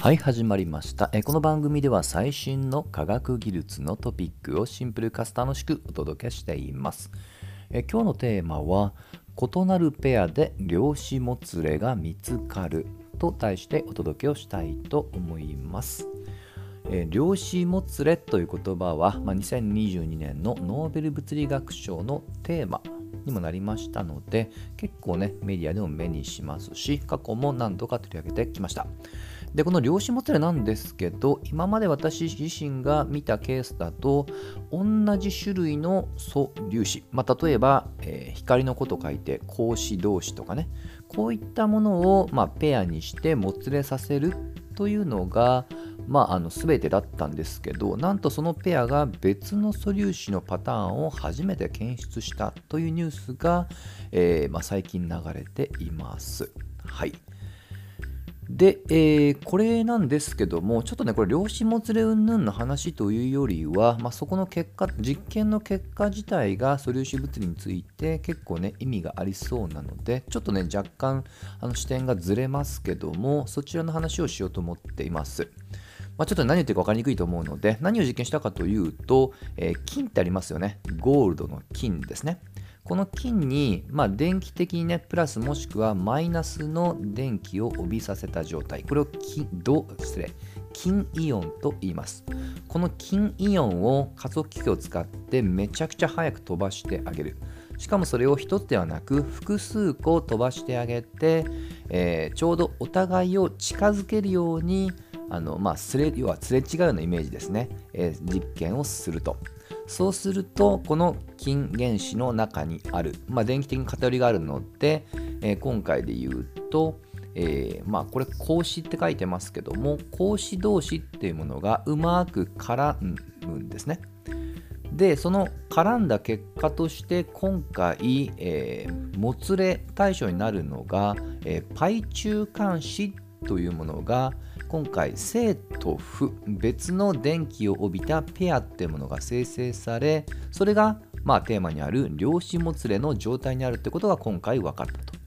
はい始まりました。えこの番組では最新の科学技術のトピックをシンプルかつ楽しくお届けしています。え今日のテーマは異なるペアで量子もつれが見つかると題してお届けをしたいと思います。え量子もつれという言葉は、まあ、2022年のノーベル物理学賞のテーマにもなりましたので結構ねメディアでも目にしますし過去も何度か取り上げてきました。でこの量子もつれなんですけど今まで私自身が見たケースだと同じ種類の素粒子、まあ、例えば、えー、光のこと書いて光子同士とかねこういったものを、まあ、ペアにしてもつれさせるというのが、まあ、あの全てだったんですけどなんとそのペアが別の素粒子のパターンを初めて検出したというニュースが、えーまあ、最近流れています。はいで、えー、これなんですけども、ちょっとね、これ、量子もつれ云々の話というよりは、まあ、そこの結果、実験の結果自体が素粒子物理について結構ね、意味がありそうなので、ちょっとね、若干あの視点がずれますけども、そちらの話をしようと思っています。まあ、ちょっと何言ってるか分かりにくいと思うので、何を実験したかというと、えー、金ってありますよね。ゴールドの金ですね。この金に、まあ、電気的にね、プラスもしくはマイナスの電気を帯びさせた状態。これを金、ど失礼、金イオンと言います。この金イオンを加速器を使ってめちゃくちゃ速く飛ばしてあげる。しかもそれを1つではなく複数個飛ばしてあげて、えー、ちょうどお互いを近づけるようにあの、まあ、すれ要はすれ違うようなイメージですね、えー、実験をすると。そうするとこの金原子の中にある、まあ、電気的に偏りがあるので、えー、今回で言うと、えー、まあこれ格子って書いてますけども格子同士っていうものがうまく絡むんですね。でその絡んだ結果として今回、えー、もつれ対象になるのが、えー、パイ中間子というものが今回正と負別の電気を帯びたペアっていうものが生成されそれがまあテーマにある量子もつれの状態にあるってことが今回分かったと。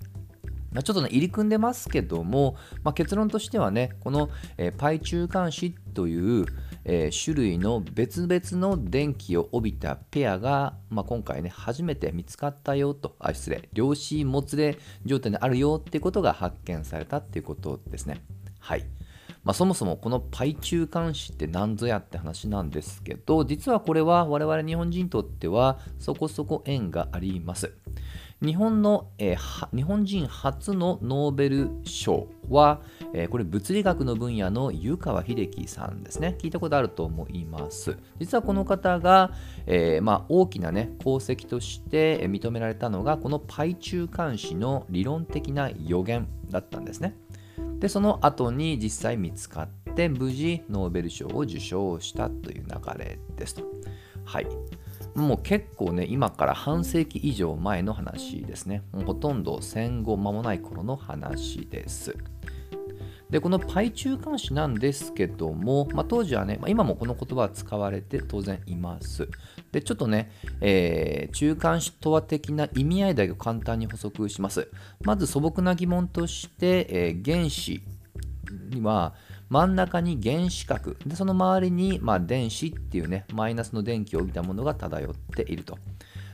まあ、ちょっとね入り組んでますけども、まあ、結論としてはねこの、えー、パイ中間子という、えー、種類の別々の電気を帯びたペアが、まあ、今回ね初めて見つかったよとあ失礼量子もつれ状態にあるよっていうことが発見されたっていうことですねはい。まあ、そもそもこのパイ中間子って何ぞやって話なんですけど実はこれは我々日本人にとってはそこそこ縁があります。日本の、えー、日本人初のノーベル賞は、えー、これ物理学の分野の湯川秀樹さんですね。聞いたことあると思います。実はこの方が、えー、まあ、大きなね功績として認められたのがこのパイ中間子の理論的な予言だったんですね。でその後に実際見つかって無事ノーベル賞を受賞したという流れですと。はい。もう結構ね今から半世紀以上前の話ですね。ほとんど戦後間もない頃の話です。でこのパイ中間子なんですけども、まあ、当時はね、まあ、今もこの言葉は使われて当然います。でちょっとね、えー、中間子とは的な意味合いだけを簡単に補足します。まず素朴な疑問として、えー、原子には真ん中に原子核でその周りに、まあ、電子っていうねマイナスの電気を帯びたものが漂っていると。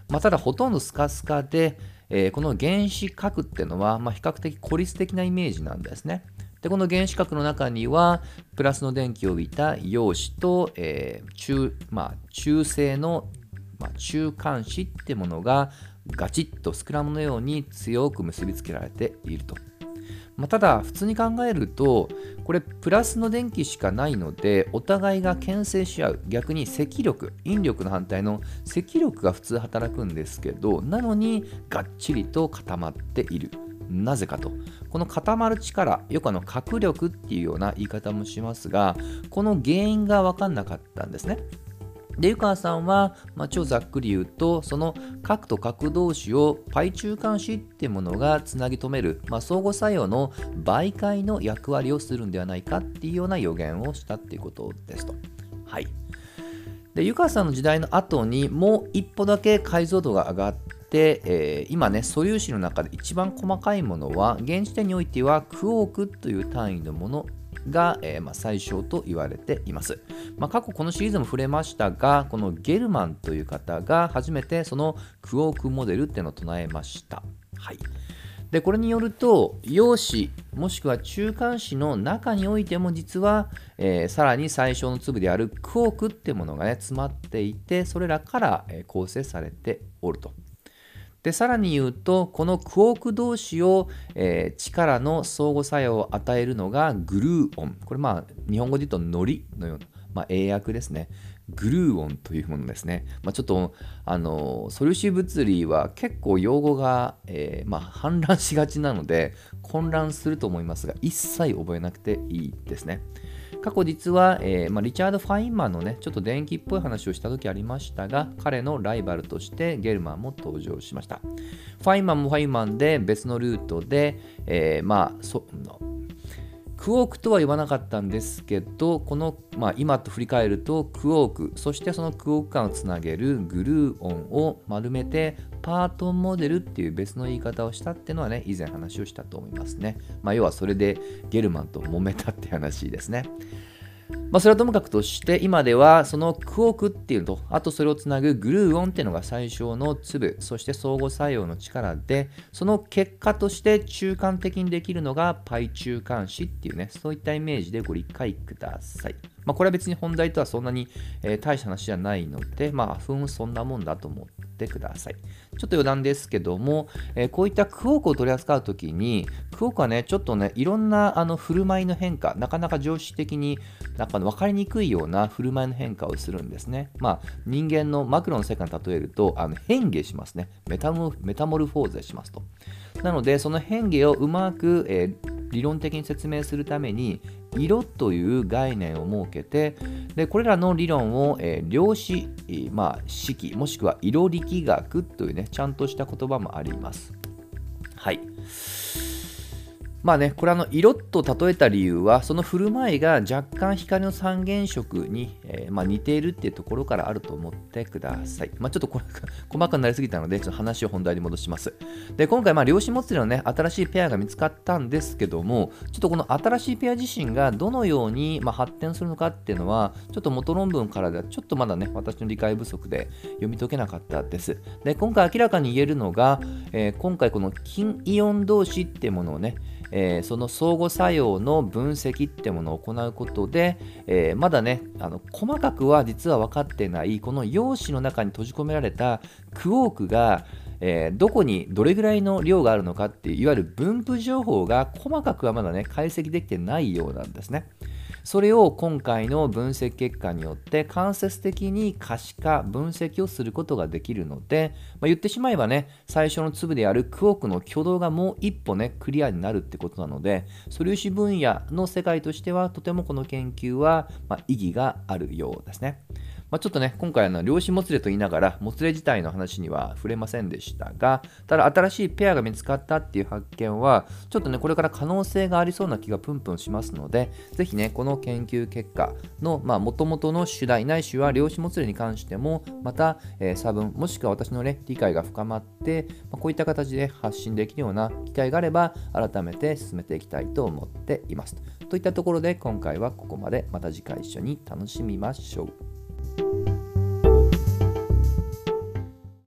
まあ、ただほとんどスカスカで、えー、この原子核っていうのは、まあ、比較的孤立的なイメージなんですね。でこの原子核の中にはプラスの電気を帯びた陽子と、えー、中まあ、中性の、まあ、中間子ってものがガチッとスクラムのように強く結びつけられていると。まあ、ただ普通に考えるとこれプラスの電気しかないのでお互いが牽制し合う逆に積力引力の反対の積力が普通働くんですけどなのにがっちりと固まっているなぜかとこの固まる力よくあの核力っていうような言い方もしますがこの原因が分かんなかったんですねで湯川さんは、まあ、超ざっくり言うとその核と核同士をパイ中間子っていうものがつなぎ止める、まあ、相互作用の媒介の役割をするんではないかっていうような予言をしたっていうことですと。はい。で湯川さんの時代の後にもう一歩だけ解像度が上がって、えー、今ね素粒子の中で一番細かいものは現時点においてはクオークという単位のものが、えー、まあ、最小と言われています。まあ、過去このシリーズも触れましたが、このゲルマンという方が初めてそのクオークモデルっていうのを唱えました。はい。でこれによると陽子もしくは中間子の中においても実は、えー、さらに最小の粒であるクオークってものがね詰まっていてそれらから、え、構成されておると。でさらに言うとこのクォーク同士を、えー、力の相互作用を与えるのがグルーオンこれまあ日本語で言うとノリのような、まあ、英訳ですねグルーオンというものですね。まあ、ちょっとあの素粒子物理は結構用語が、えー、まあ、氾濫しがちなので混乱すると思いますが一切覚えなくていいですね。過去実は、えー、まあ、リチャード・ファインマンのねちょっと電気っぽい話をした時ありましたが彼のライバルとしてゲルマンも登場しましたファインマンもファインマンで別のルートで、えー、まあそクォークとは言わなかったんですけど、この、まあ、今と振り返ると、クォーク、そしてそのクォーク感をつなげるグルー音を丸めて、パートンモデルっていう別の言い方をしたっていうのはね、以前話をしたと思いますね。まあ、要はそれでゲルマンと揉めたって話ですね。まあ、それはともかくとして、今ではそのクオークっていうのと、あとそれをつなぐグルーオンっていうのが最小の粒、そして相互作用の力で、その結果として中間的にできるのがパイ中間子っていうね、そういったイメージでご理解ください。まあ、これは別に本題とはそんなに、えー、大した話じゃないので、まあ、ふん、そんなもんだと思ってください。ちょっと余談ですけども、えー、こういったクオークを取り扱うときに、クオークはね、ちょっとね、いろんなあの振る舞いの変化、なかなか常識的になんか分かりにくいような振る舞いの変化をするんですね。まあ、人間のマクロの世界に例えると、あの変化しますねメタモ。メタモルフォーゼしますと。なので、その変化をうまく、えー理論的に説明するために色という概念を設けてでこれらの理論を、えー、量子、まあ、式もしくは色力学というねちゃんとした言葉もあります。はい。まあね、これあの色と例えた理由は、その振る舞いが若干光の三原色に、えー、まあ、似ているっていうところからあると思ってください。まあ、ちょっとこれ細かくなりすぎたので、ちょっと話を本題に戻します。で、今回、まあ、量子もつれのね、新しいペアが見つかったんですけども、ちょっとこの新しいペア自身がどのように、まあ、発展するのかっていうのは、ちょっと元論文からではちょっとまだね、私の理解不足で読み解けなかったです。で、今回明らかに言えるのが、えー、今回この金イオン同士っていうものをね、えー、その相互作用の分析ってものを行うことで、えー、まだねあの細かくは実は分かってないこの陽子の中に閉じ込められたクォークがえー、どこにどれぐらいの量があるのかっていういわゆる分布情報が細かくはまだね解析できてないようなんですね。それを今回の分析結果によって間接的に可視化分析をすることができるので、まあ、言ってしまえばね最初の粒であるクオークの挙動がもう一歩ねクリアになるってことなので素粒子分野の世界としてはとてもこの研究は、ま意義があるようですね。まあ、ちょっとね、今回の量子もつれと言いながら、もつれ自体の話には触れませんでしたが、ただ新しいペアが見つかったっていう発見は、ちょっとね、これから可能性がありそうな気がプンプンしますので、ぜひね、この研究結果の、まあ、元々の主題ないしは量子もつれに関しても、また、えー、差分、もしくは私のね、理解が深まって、まあ、こういった形で発信できるような機会があれば、改めて進めていきたいと思っています。といったところで、今回はここまで。また次回一緒に楽しみましょう。